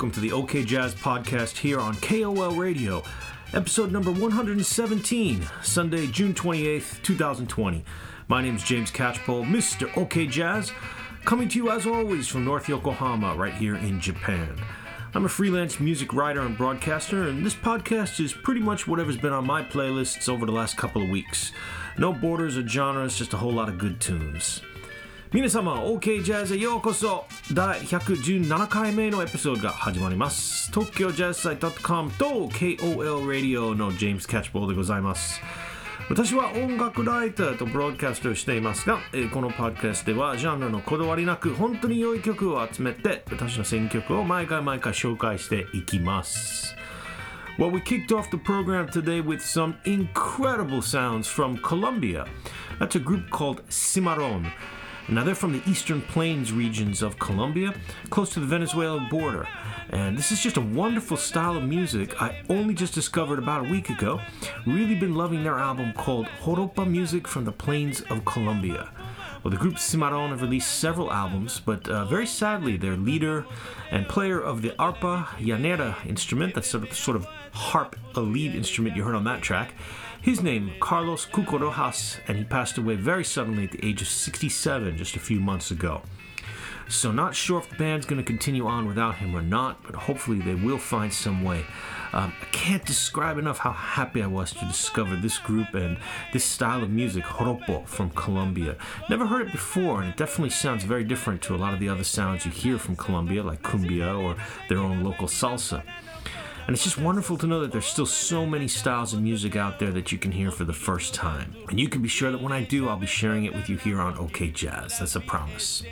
welcome to the OK Jazz podcast here on KOL Radio, episode number 117, Sunday, June 28th, 2020. My name is James Catchpole, Mr. OK Jazz, coming to you as always from North Yokohama, right here in Japan. I'm a freelance music writer and broadcaster, and this podcast is pretty much whatever's been on my playlists over the last couple of weeks. No borders or genres, just a whole lot of good tunes. 皆様 OK ジャズへようこそ第117回目のエピソードが始まります東京ジャズサイト .com と KOL ラディオのジェームス・キャッチボールでございます私は音楽ライターとブロードキャストをしていますが、えこのパッドキャストではジャンルのこだわりなく本当に良い曲を集めて私の選曲を毎回毎回紹介していきます Well, we kicked off the program today with some incredible sounds from Colombia. That's a group called Cimarron. Now, they're from the eastern plains regions of Colombia, close to the Venezuelan border. And this is just a wonderful style of music I only just discovered about a week ago. Really been loving their album called Joropo Music from the Plains of Colombia. Well, the group Cimarron have released several albums, but uh, very sadly, their leader and player of the arpa llanera instrument, that's sort of, sort of harp, a lead instrument you heard on that track, his name, Carlos Cuco Rojas, and he passed away very suddenly at the age of 67 just a few months ago. So, not sure if the band's going to continue on without him or not, but hopefully they will find some way. Um, I can't describe enough how happy I was to discover this group and this style of music, joropo, from Colombia. Never heard it before, and it definitely sounds very different to a lot of the other sounds you hear from Colombia, like cumbia or their own local salsa. And it's just wonderful to know that there's still so many styles of music out there that you can hear for the first time. And you can be sure that when I do, I'll be sharing it with you here on OK Jazz. That's a promise.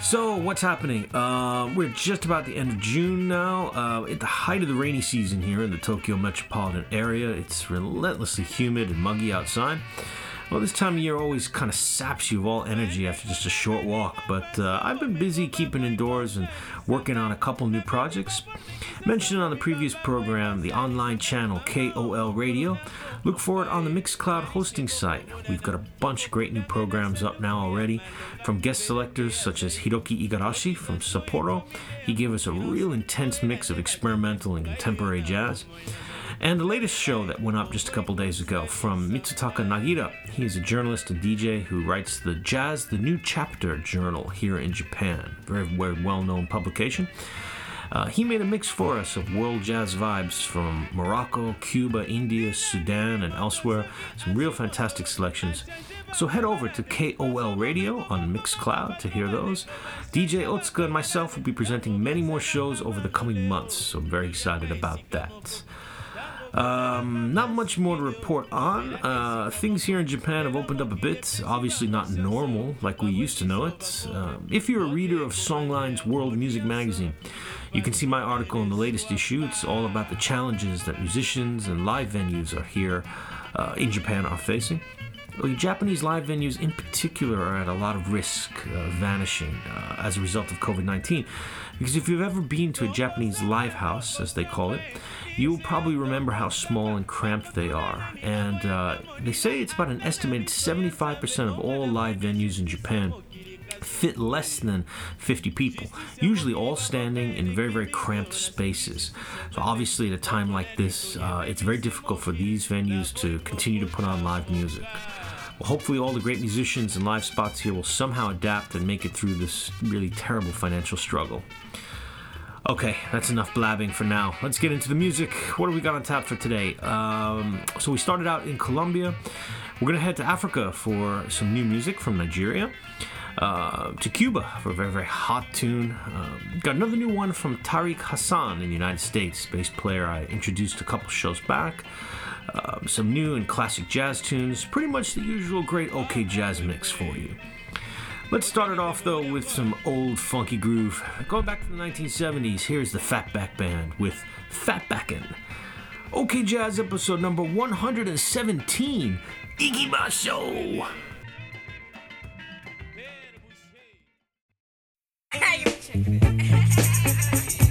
So, what's happening? Uh, we're just about the end of June now. Uh, at the height of the rainy season here in the Tokyo metropolitan area, it's relentlessly humid and muggy outside. Well, this time of year always kind of saps you of all energy after just a short walk, but uh, I've been busy keeping indoors and working on a couple new projects. Mentioned on the previous program, the online channel KOL Radio. Look for it on the Mixcloud hosting site. We've got a bunch of great new programs up now already, from guest selectors such as Hiroki Igarashi from Sapporo. He gave us a real intense mix of experimental and contemporary jazz. And the latest show that went up just a couple days ago from Mitsutaka Nagira. He is a journalist and DJ who writes the Jazz the New Chapter journal here in Japan. Very, very well known publication. Uh, he made a mix for us of world jazz vibes from Morocco, Cuba, India, Sudan, and elsewhere. Some real fantastic selections. So head over to KOL Radio on Mixcloud to hear those. DJ Otsuka and myself will be presenting many more shows over the coming months, so I'm very excited about that. Um, not much more to report on. Uh, things here in Japan have opened up a bit. Obviously, not normal like we used to know it. Um, if you're a reader of Songlines World Music Magazine, you can see my article in the latest issue. It's all about the challenges that musicians and live venues are here uh, in Japan are facing. Well, Japanese live venues in particular are at a lot of risk uh, vanishing uh, as a result of COVID 19. Because if you've ever been to a Japanese live house, as they call it, you'll probably remember how small and cramped they are. And uh, they say it's about an estimated 75% of all live venues in Japan fit less than 50 people, usually all standing in very, very cramped spaces. So, obviously, at a time like this, uh, it's very difficult for these venues to continue to put on live music. Well, hopefully, all the great musicians and live spots here will somehow adapt and make it through this really terrible financial struggle. Okay, that's enough blabbing for now. Let's get into the music. What do we got on tap for today? Um, so we started out in Colombia. We're gonna head to Africa for some new music from Nigeria. Uh, to Cuba for a very, very hot tune. Um, got another new one from Tariq Hassan in the United States, bass player I introduced a couple shows back. Um, some new and classic jazz tunes, pretty much the usual great OK jazz mix for you. Let's start it off though with some old funky groove. Going back to the 1970s, here's the Fatback Band with Fatbackin'. OK Jazz episode number 117. Ikimashou! Thank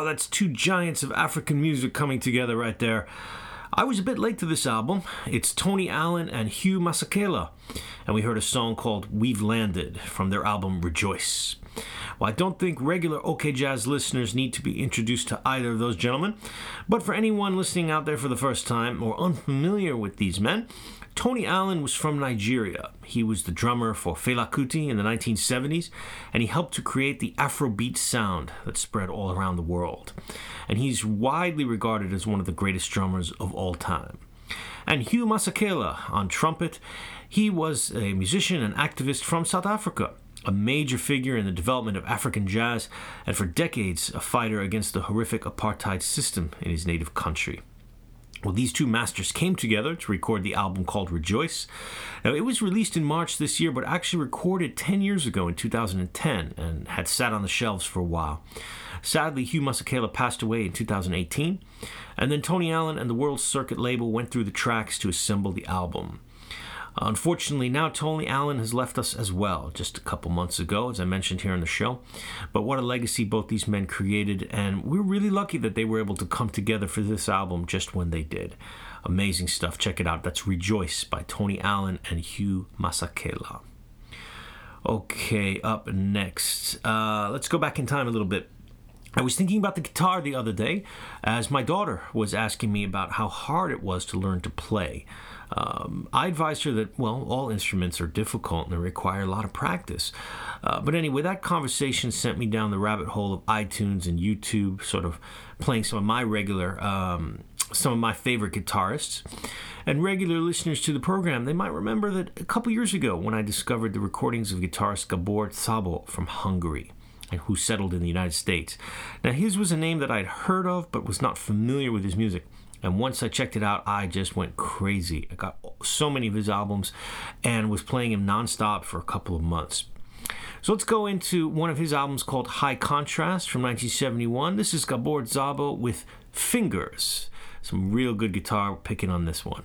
Wow, that's two giants of African music coming together right there. I was a bit late to this album. It's Tony Allen and Hugh Masekela, and we heard a song called We've Landed from their album Rejoice. Well, I don't think regular OK Jazz listeners need to be introduced to either of those gentlemen, but for anyone listening out there for the first time or unfamiliar with these men, Tony Allen was from Nigeria. He was the drummer for Fela Kuti in the 1970s, and he helped to create the Afrobeat sound that spread all around the world. And he's widely regarded as one of the greatest drummers of all time. And Hugh Masekela on trumpet, he was a musician and activist from South Africa, a major figure in the development of African jazz, and for decades a fighter against the horrific apartheid system in his native country. Well, these two masters came together to record the album called Rejoice. Now, it was released in March this year, but actually recorded 10 years ago in 2010 and had sat on the shelves for a while. Sadly, Hugh Masekela passed away in 2018, and then Tony Allen and the World Circuit label went through the tracks to assemble the album. Unfortunately, now Tony Allen has left us as well, just a couple months ago, as I mentioned here on the show. But what a legacy both these men created, and we're really lucky that they were able to come together for this album just when they did. Amazing stuff. Check it out. That's Rejoice by Tony Allen and Hugh Masekela. Okay, up next. Uh, let's go back in time a little bit. I was thinking about the guitar the other day as my daughter was asking me about how hard it was to learn to play. Um, I advised her that, well, all instruments are difficult and they require a lot of practice. Uh, but anyway, that conversation sent me down the rabbit hole of iTunes and YouTube, sort of playing some of my regular, um, some of my favorite guitarists. And regular listeners to the program, they might remember that a couple years ago when I discovered the recordings of guitarist Gabor Szabo from Hungary and who settled in the United States. Now, his was a name that I'd heard of but was not familiar with his music. And once I checked it out, I just went crazy. I got so many of his albums and was playing him nonstop for a couple of months. So let's go into one of his albums called High Contrast from 1971. This is Gabor Szabo with Fingers. Some real good guitar picking on this one.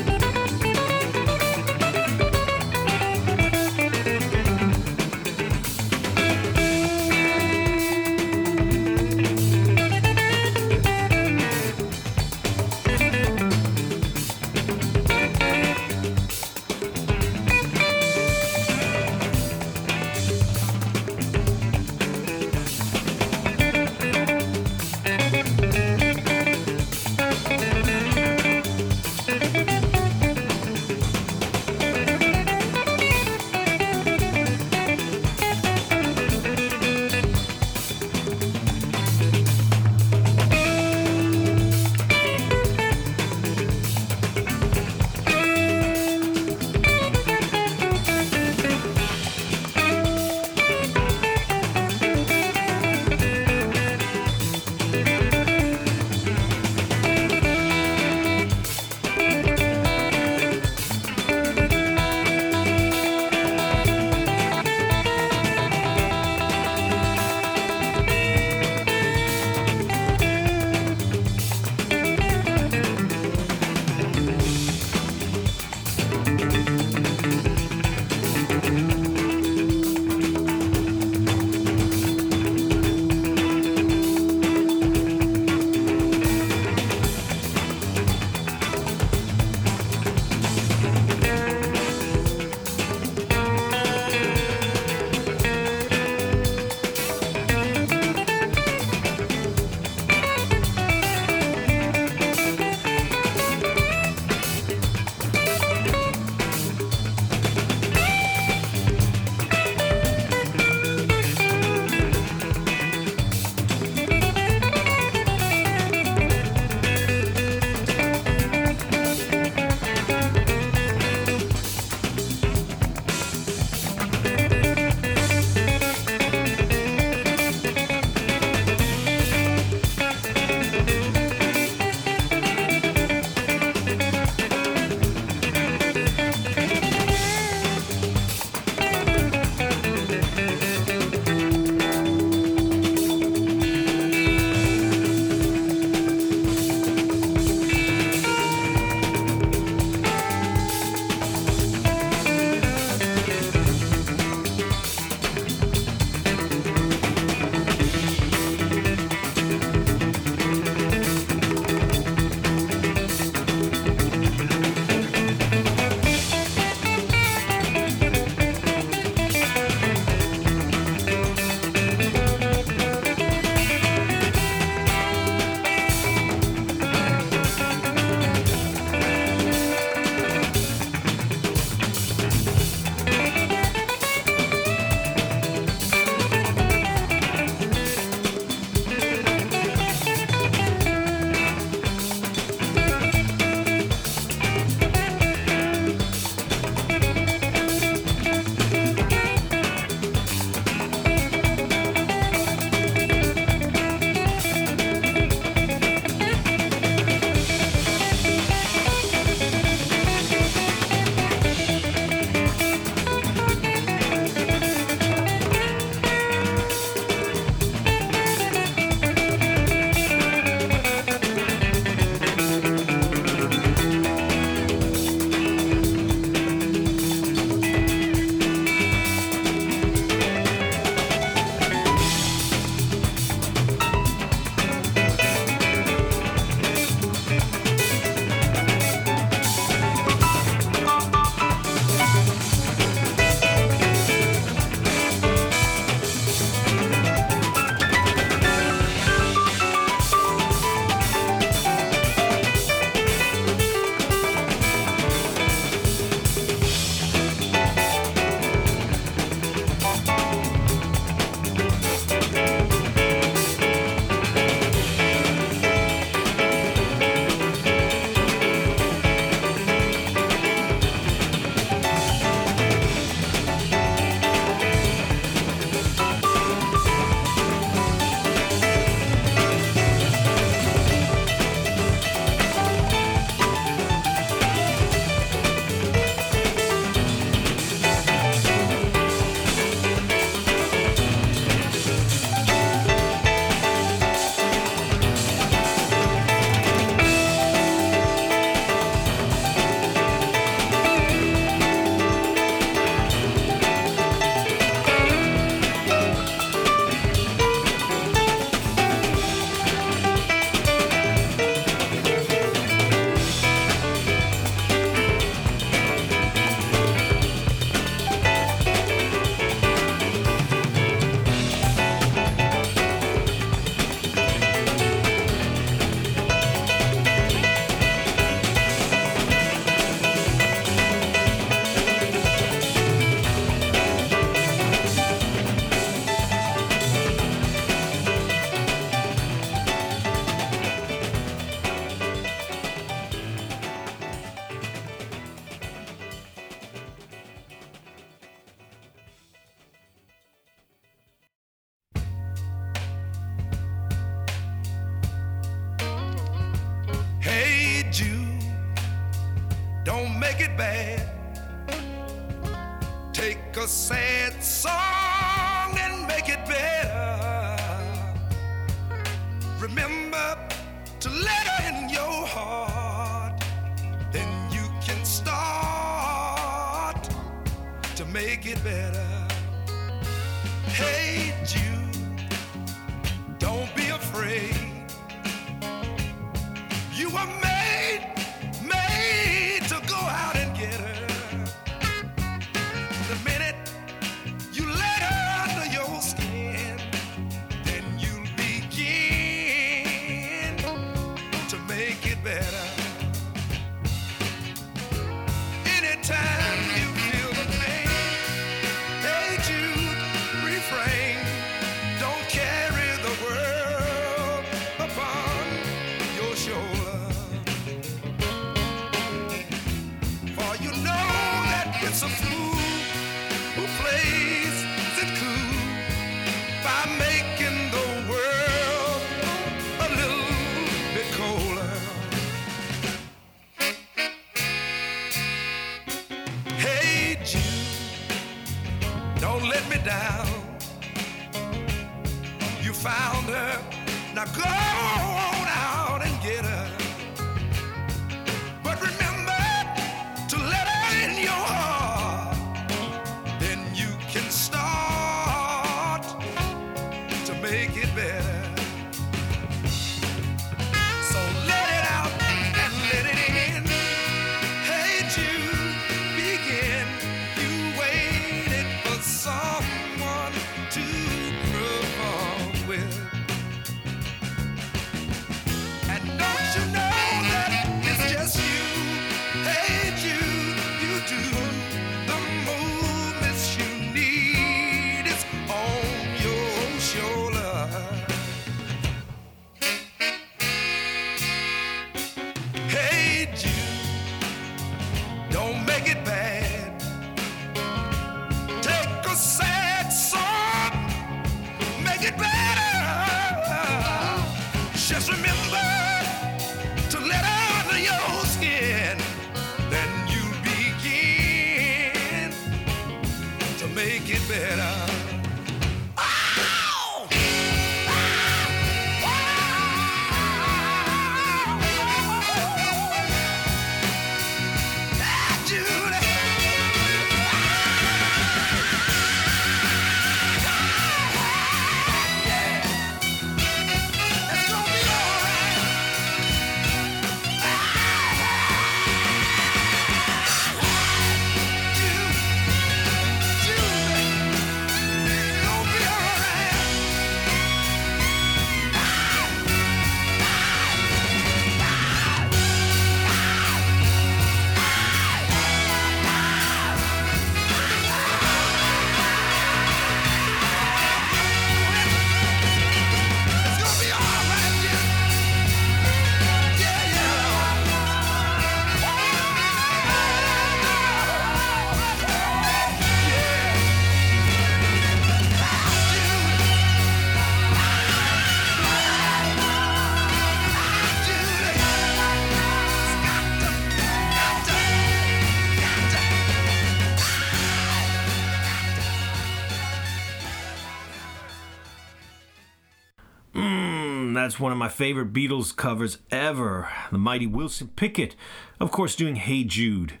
That's one of my favorite Beatles covers ever. The mighty Wilson Pickett, of course, doing Hey Jude.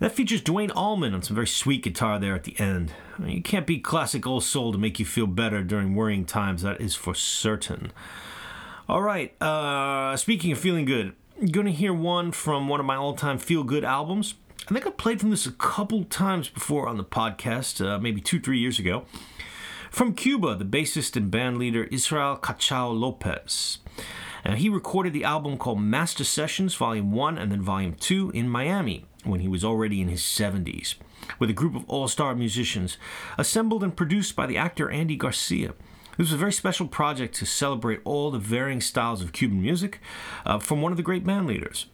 That features Duane Allman on some very sweet guitar there at the end. I mean, you can't beat classic old soul to make you feel better during worrying times, that is for certain. All right, uh, speaking of feeling good, you're going to hear one from one of my all time feel good albums. I think I played from this a couple times before on the podcast, uh, maybe two, three years ago. From Cuba, the bassist and band leader Israel Cachao Lopez. And he recorded the album called Master Sessions Volume 1 and then Volume 2 in Miami when he was already in his 70s, with a group of all star musicians, assembled and produced by the actor Andy Garcia. This was a very special project to celebrate all the varying styles of Cuban music uh, from one of the great band leaders.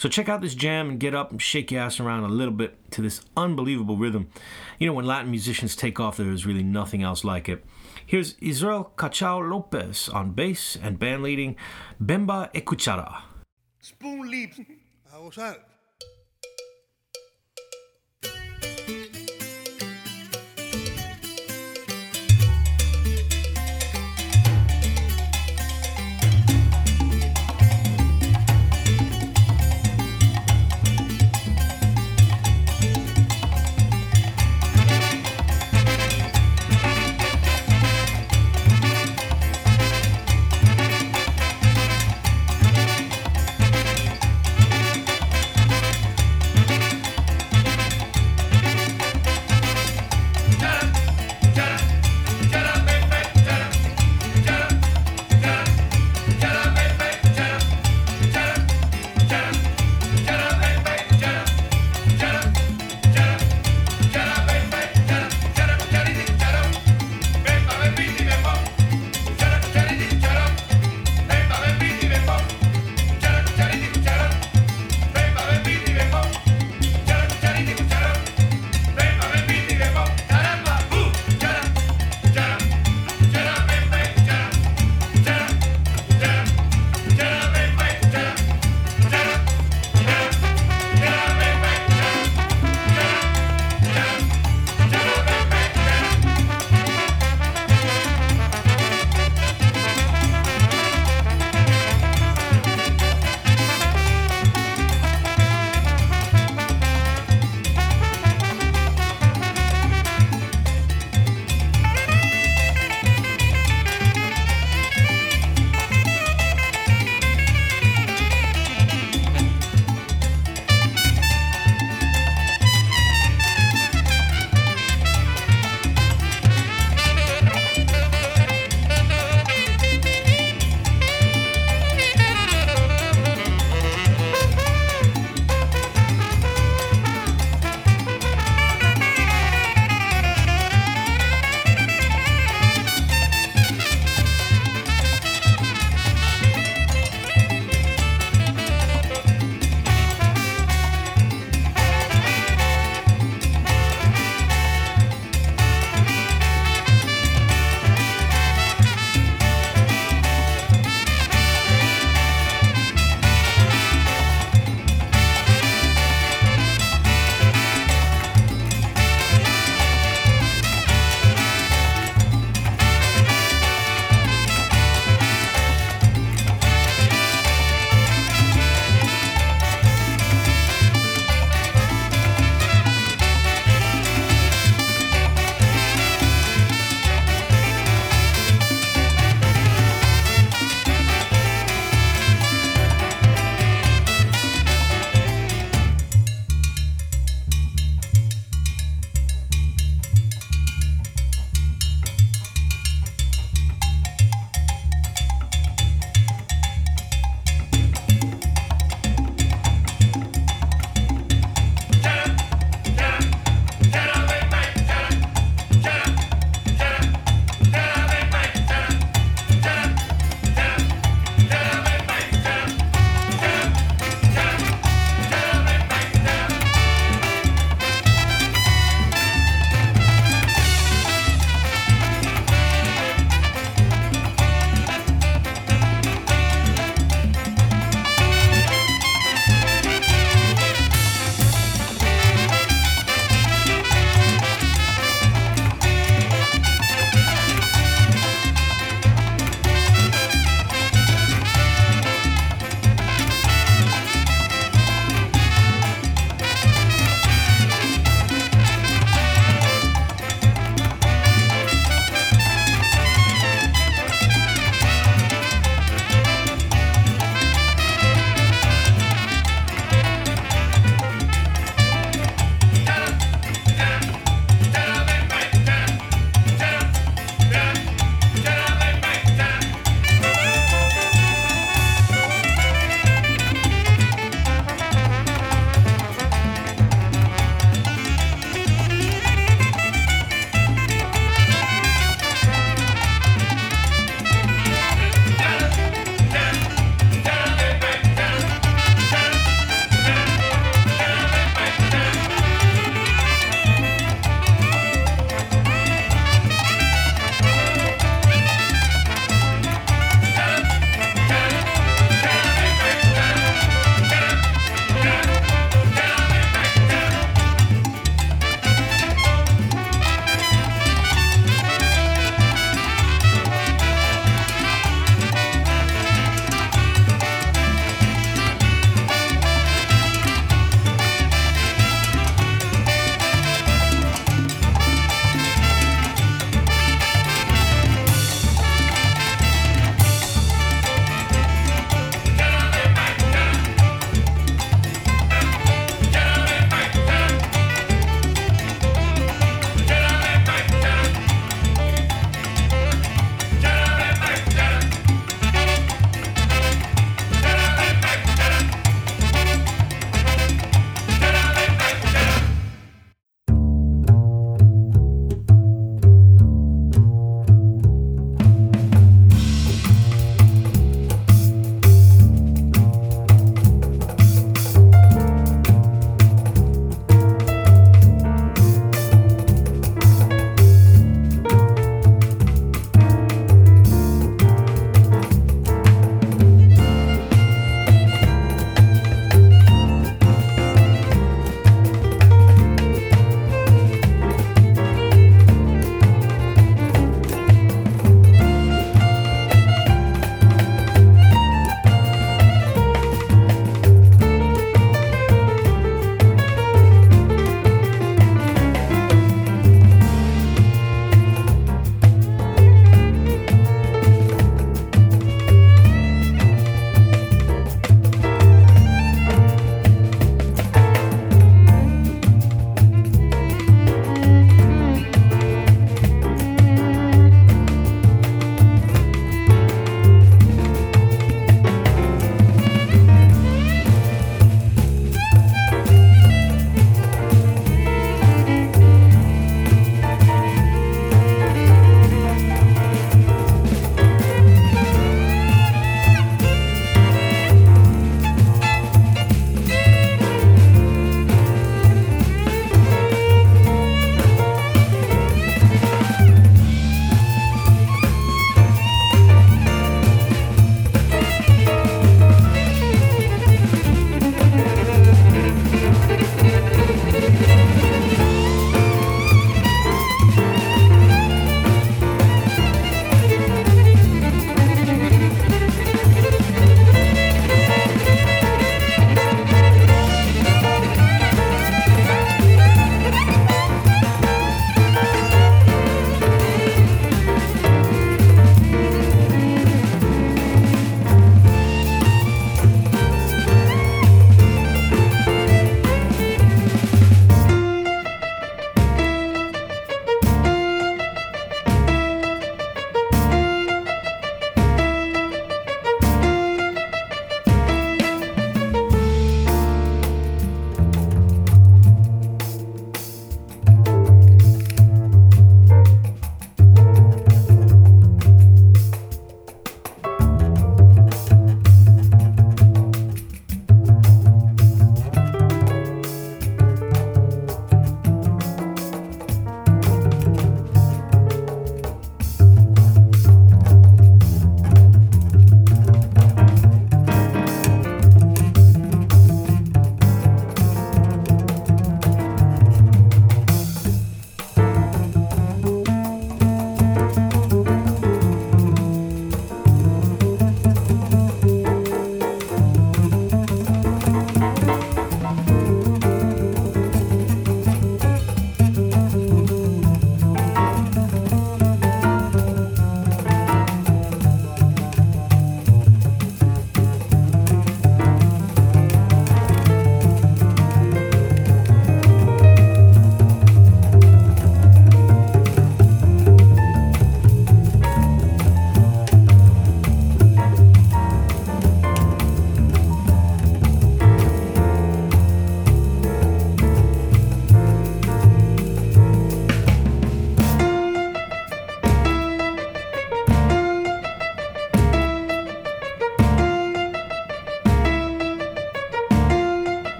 So check out this jam and get up and shake your ass around a little bit to this unbelievable rhythm. You know, when Latin musicians take off, there is really nothing else like it. Here's Israel Cachao Lopez on bass and band leading Bemba Ecuchara. Spoon leaps a gozar.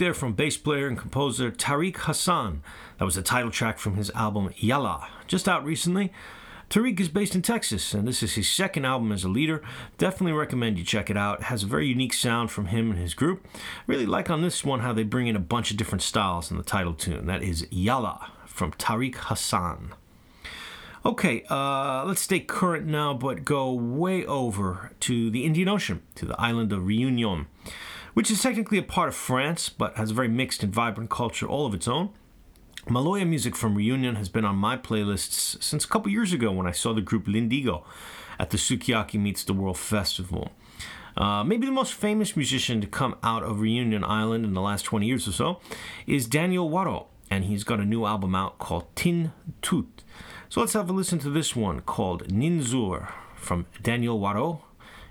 there from bass player and composer Tariq Hassan. That was the title track from his album Yalla, just out recently. Tariq is based in Texas, and this is his second album as a leader. Definitely recommend you check it out. It has a very unique sound from him and his group. Really like on this one how they bring in a bunch of different styles in the title tune. That is Yalla from Tariq Hassan. Okay, uh, let's stay current now, but go way over to the Indian Ocean, to the island of Reunion which is technically a part of France but has a very mixed and vibrant culture all of its own. Maloya music from Reunion has been on my playlists since a couple years ago when I saw the group Lindigo at the Sukiyaki Meets the World Festival. Uh, maybe the most famous musician to come out of Reunion Island in the last 20 years or so is Daniel Waro, and he's got a new album out called Tin Tut. So let's have a listen to this one called Ninzur from Daniel Waro,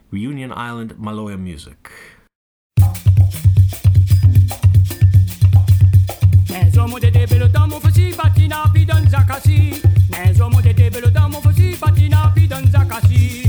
Reunion Island Maloya Music. Nel mo de debelo damo fosi patina pi don zakasi. Nel mo de debelo damo fosi patina pi don zakasi.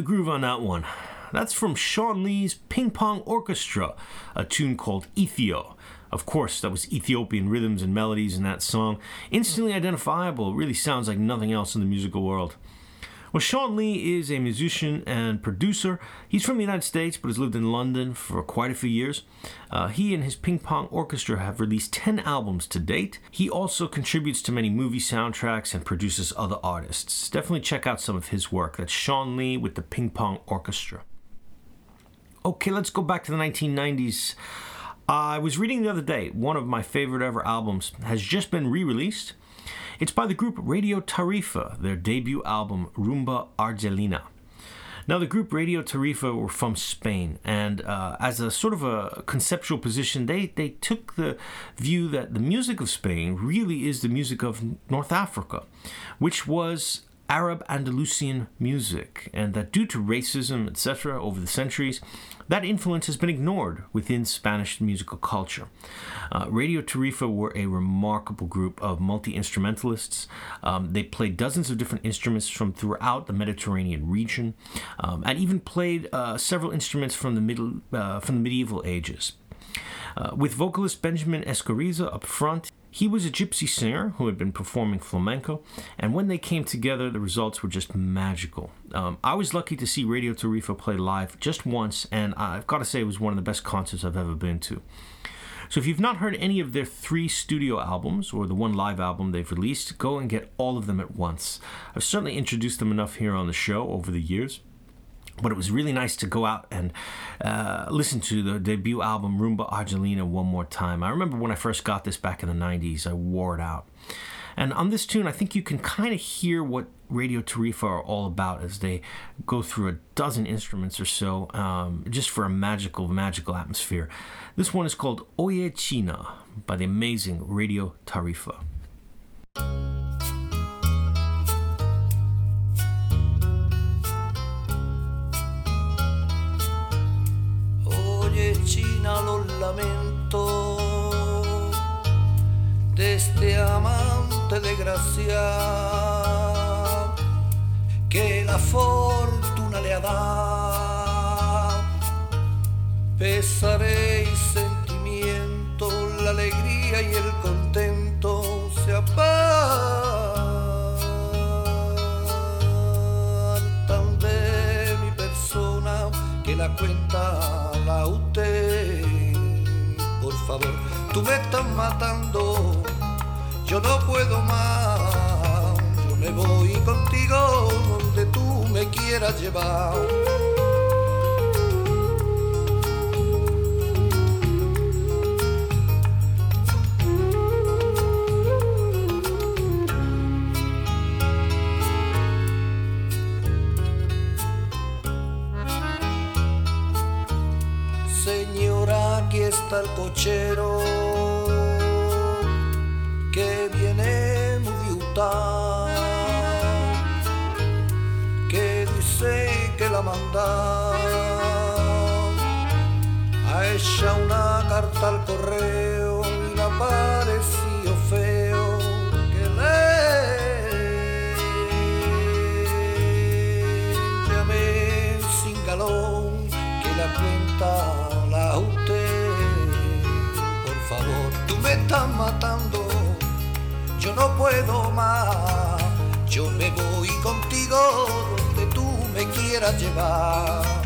The groove on that one. That's from Shawn Lee's Ping Pong Orchestra, a tune called Ethio. Of course, that was Ethiopian rhythms and melodies in that song. Instantly identifiable, really sounds like nothing else in the musical world. Well, Shawn Lee is a musician and producer. He's from the United States but has lived in London for quite a few years. Uh, he and his Ping Pong Orchestra have released 10 albums to date. He also contributes to many movie soundtracks and produces other artists. Definitely check out some of his work. That's Shawn Lee with the Ping Pong Orchestra. Okay, let's go back to the 1990s. I was reading the other day, one of my favorite ever albums has just been re released. It's by the group Radio Tarifa, their debut album Rumba Argelina. Now, the group Radio Tarifa were from Spain, and uh, as a sort of a conceptual position, they, they took the view that the music of Spain really is the music of North Africa, which was Arab Andalusian music, and that due to racism, etc., over the centuries, that influence has been ignored within Spanish musical culture. Uh, Radio Tarifa were a remarkable group of multi instrumentalists. Um, they played dozens of different instruments from throughout the Mediterranean region, um, and even played uh, several instruments from the middle uh, from the medieval ages. Uh, with vocalist Benjamin Escoriza up front, he was a gypsy singer who had been performing flamenco, and when they came together, the results were just magical. Um, I was lucky to see Radio Tarifa play live just once, and I've got to say it was one of the best concerts I've ever been to. So if you've not heard any of their three studio albums or the one live album they've released, go and get all of them at once. I've certainly introduced them enough here on the show over the years but it was really nice to go out and uh, listen to the debut album Rumba Argelina one more time. I remember when I first got this back in the 90s, I wore it out. And on this tune, I think you can kind of hear what Radio Tarifa are all about as they go through a dozen instruments or so, um, just for a magical, magical atmosphere. This one is called Oye China by the amazing Radio Tarifa. China los lamentos de este amante desgraciado que la fortuna le ha dado. Pesaré y sentimiento la alegría y el contento se apartan la cuenta la usted por favor tú me estás matando. Yo no puedo más. Yo me voy contigo donde tú me quieras llevar Señora, aquí está el cochero que viene muy diutado, que dice que la manda a ella una carta al correo y le pareció estás matando yo no puedo más. Yo me voy contigo donde tú me quieras llevar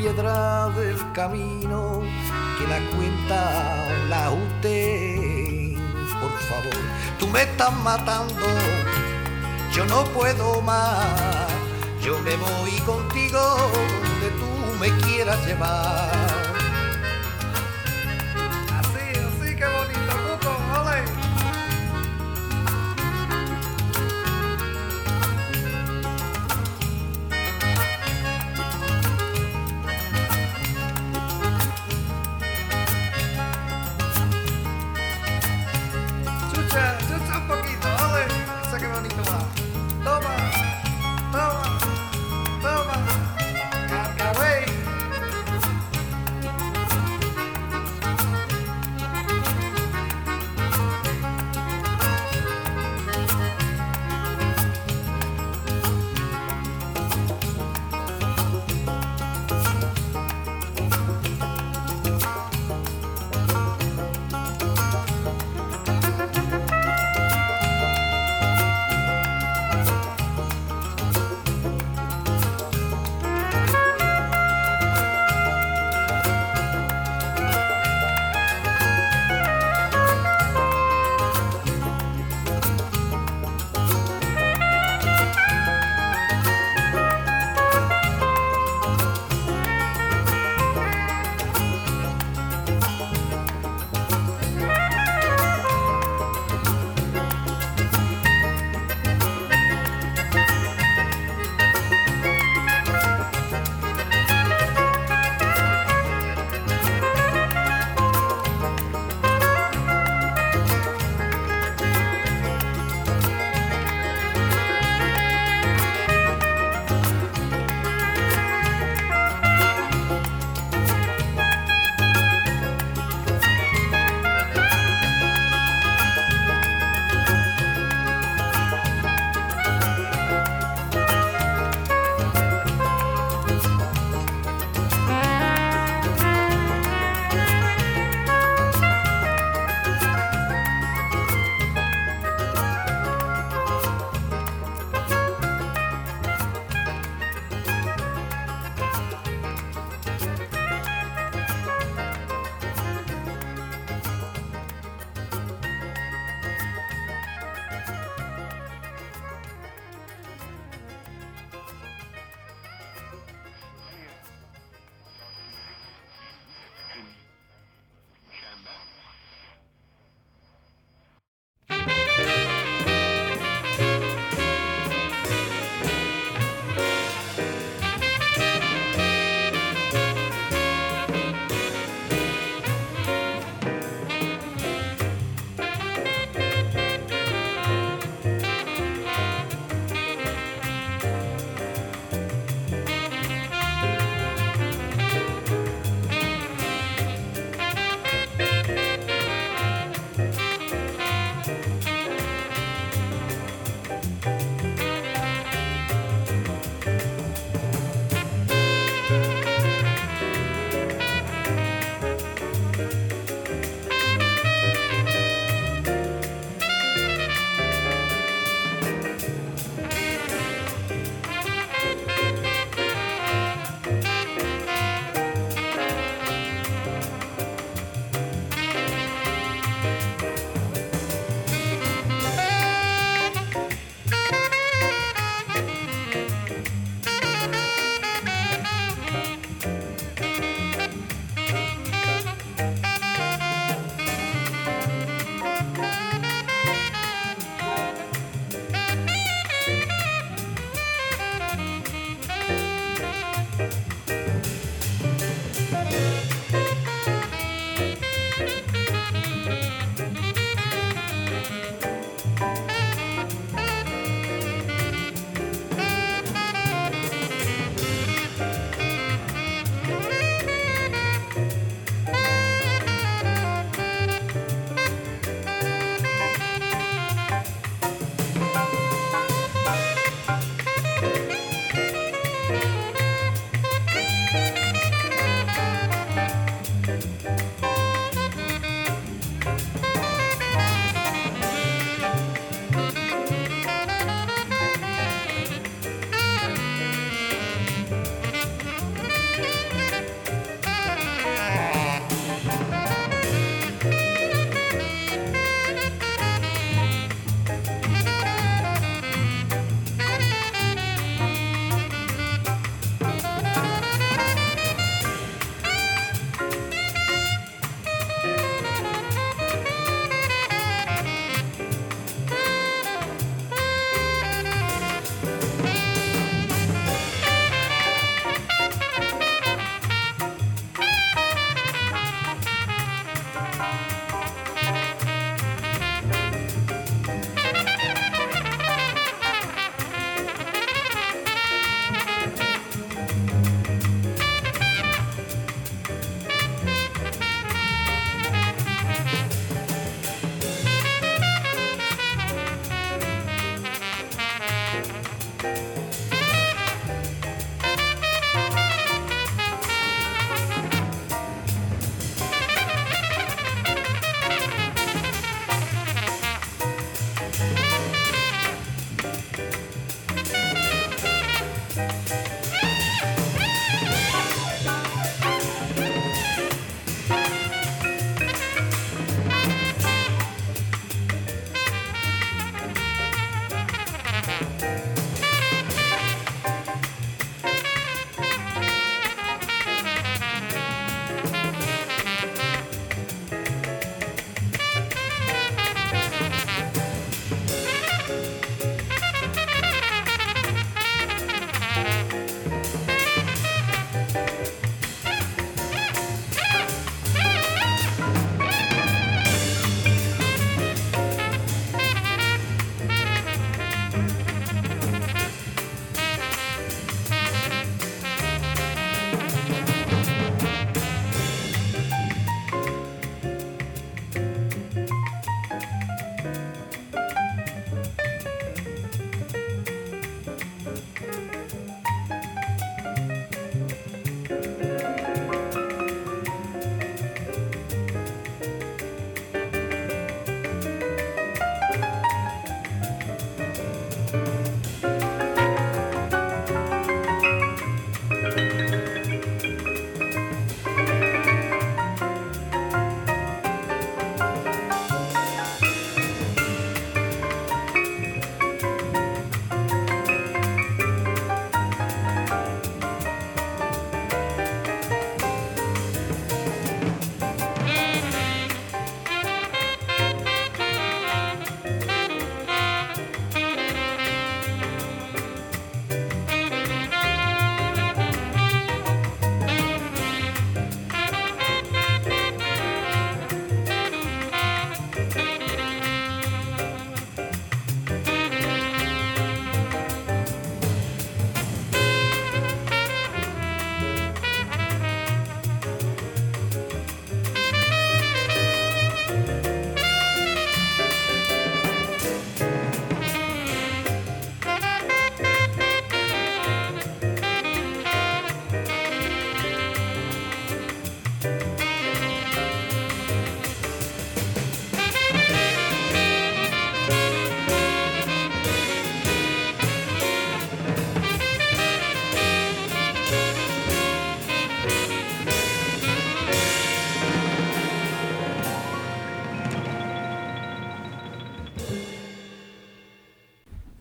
piedra del camino que la cuenta la usted. Por favor, tú me estás matando, yo no puedo más. Yo me voy contigo donde tú me quieras llevar.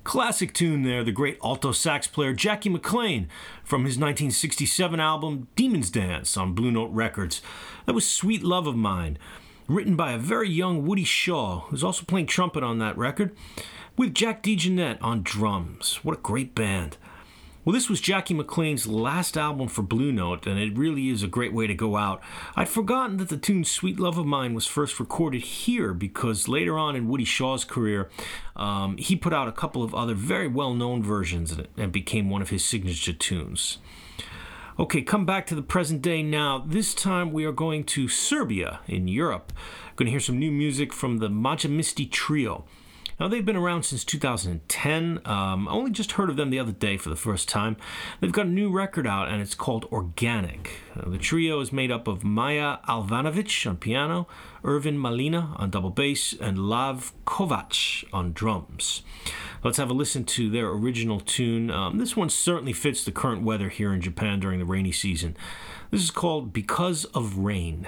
Classic tune there, the great alto sax player Jackie McLean from his 1967 album Demon's Dance on Blue Note Records. That was Sweet Love of Mine, written by a very young Woody Shaw, who's also playing trumpet on that record, with Jack DeJohnette on drums. What a great band. Well, this was Jackie McLean's last album for Blue Note, and it really is a great way to go out. I'd forgotten that the tune Sweet Love of Mine was first recorded here because later on in Woody Shaw's career, um, he put out a couple of other very well known versions and it became one of his signature tunes. Okay, come back to the present day now. This time we are going to Serbia in Europe. Going to hear some new music from the Majamisti Trio. Now, they've been around since 2010. Um, I only just heard of them the other day for the first time. They've got a new record out, and it's called Organic. Uh, the trio is made up of Maya Alvanovic on piano, Irvin Malina on double bass, and Lav Kovac on drums. Let's have a listen to their original tune. Um, this one certainly fits the current weather here in Japan during the rainy season. This is called Because of Rain.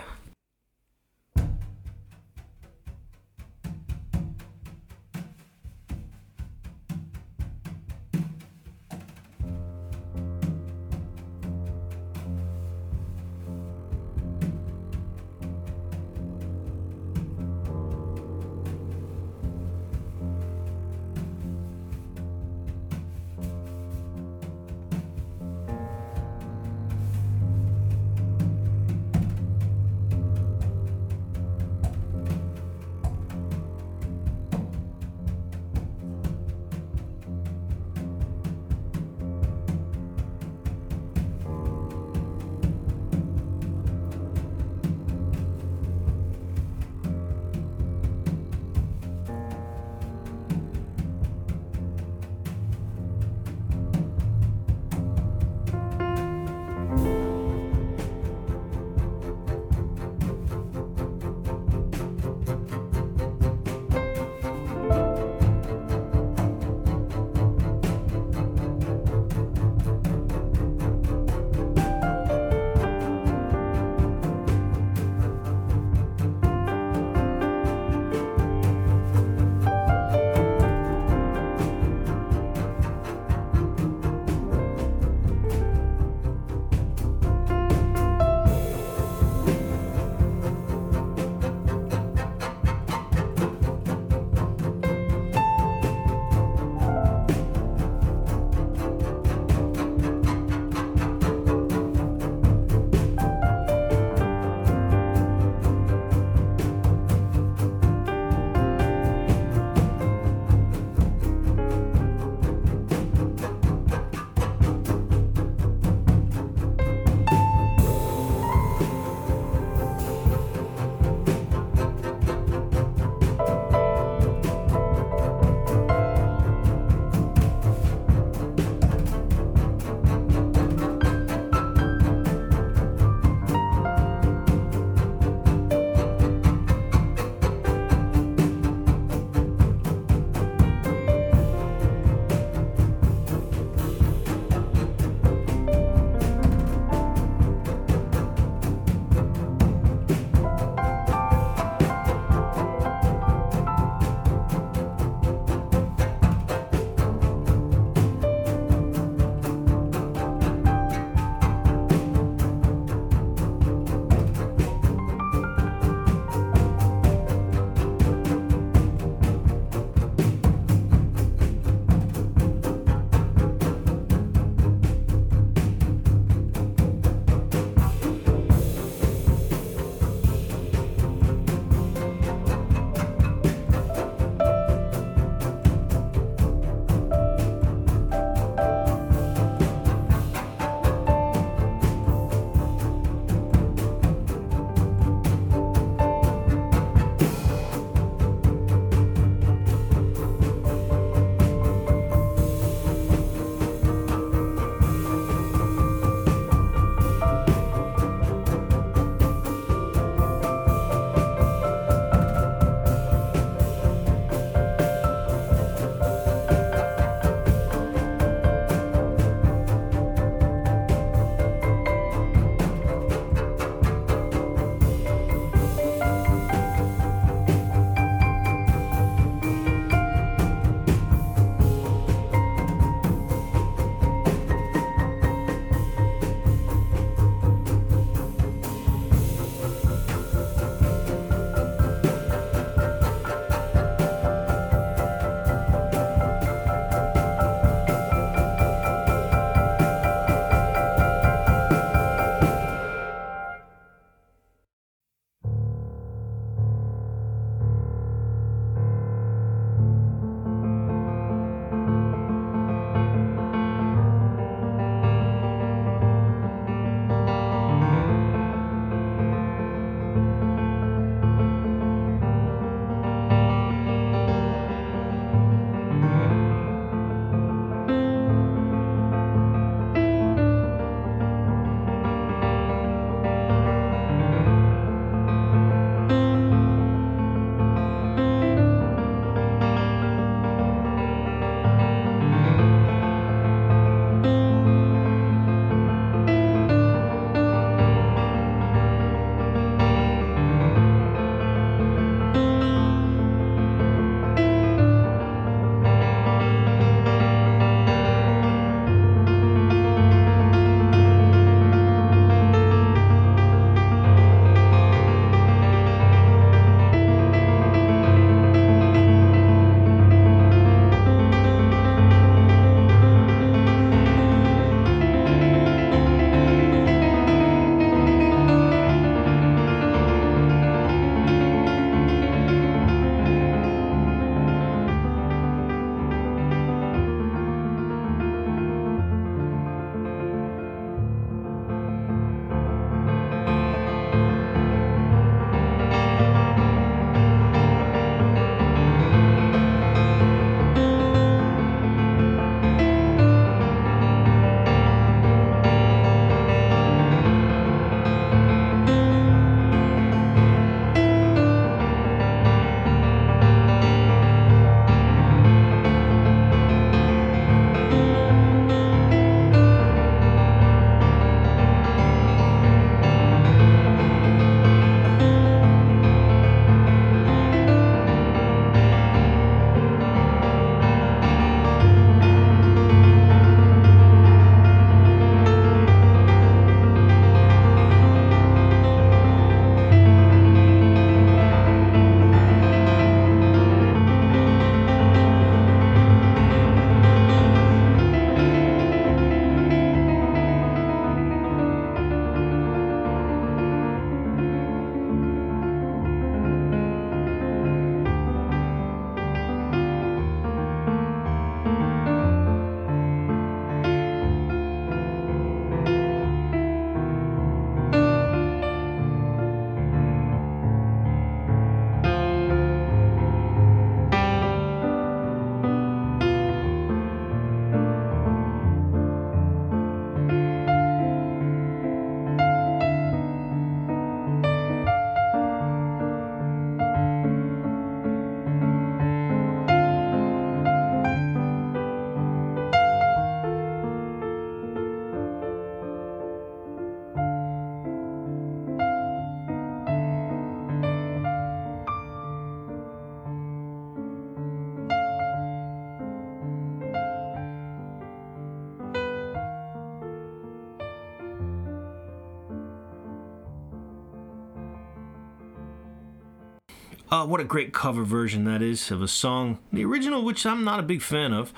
Uh, what a great cover version that is of a song, the original, which I'm not a big fan of.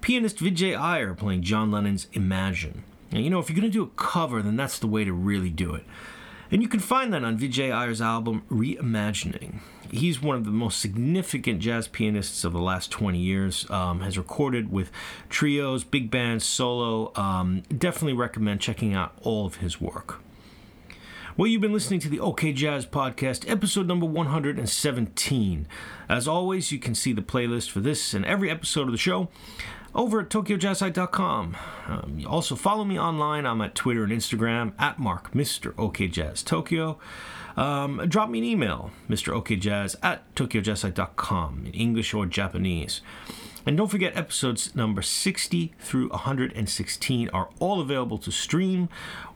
Pianist Vijay Iyer playing John Lennon's Imagine. And you know, if you're going to do a cover, then that's the way to really do it. And you can find that on Vijay Iyer's album Reimagining. He's one of the most significant jazz pianists of the last 20 years. Um, has recorded with trios, big bands, solo. Um, definitely recommend checking out all of his work. Well, you've been listening to the OK Jazz Podcast, episode number 117. As always, you can see the playlist for this and every episode of the show over at TokyoJazzSite.com. Um, also, follow me online. I'm at Twitter and Instagram at Mark Mr. Tokyo. Um, drop me an email, MrOKJazz at TokyoJazzSite.com in English or Japanese. And don't forget, episodes number 60 through 116 are all available to stream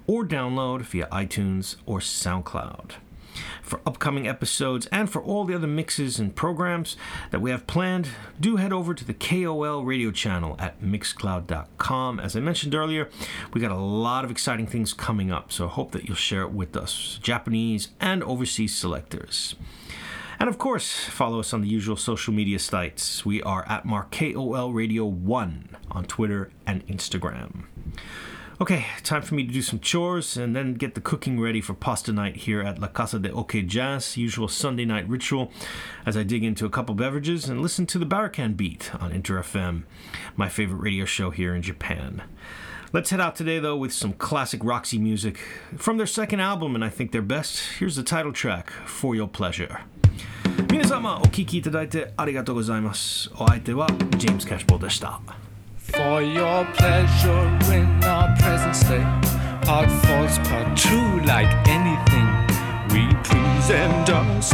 or download via iTunes or SoundCloud. For upcoming episodes and for all the other mixes and programs that we have planned, do head over to the KOL radio channel at mixcloud.com. As I mentioned earlier, we got a lot of exciting things coming up, so I hope that you'll share it with us, Japanese and overseas selectors. And of course, follow us on the usual social media sites. We are at Mark KOL Radio 1 on Twitter and Instagram. Okay, time for me to do some chores and then get the cooking ready for pasta night here at La Casa de OK Jazz, usual Sunday night ritual, as I dig into a couple beverages and listen to the Barakan beat on Inter FM, my favorite radio show here in Japan. Let's head out today, though, with some classic Roxy music from their second album, and I think their best. Here's the title track, For Your Pleasure. 皆様お聴きいただいてありがとうございます。お相手はジェームス・キャッシュボーでした。For your pleasure in our present state, part false, part true, like anything, we present ourselves.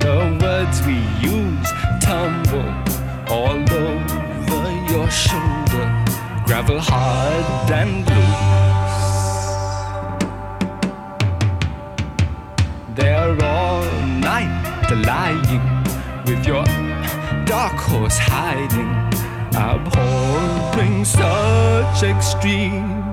The words we use tumble all over your shoulder, gravel hard and loose. They're all night lying with your dark horse hiding, abhorring such extreme.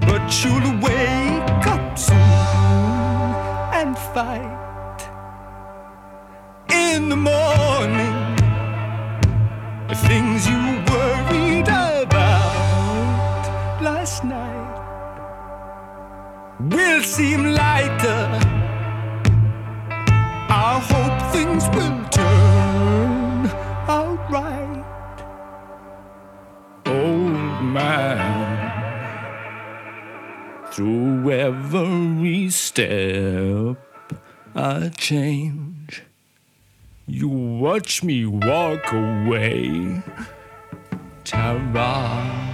But you'll wake up soon and fight. In the morning, the things you worried about last night will seem lighter. Through every step I change. You watch me walk away. Ta-ra.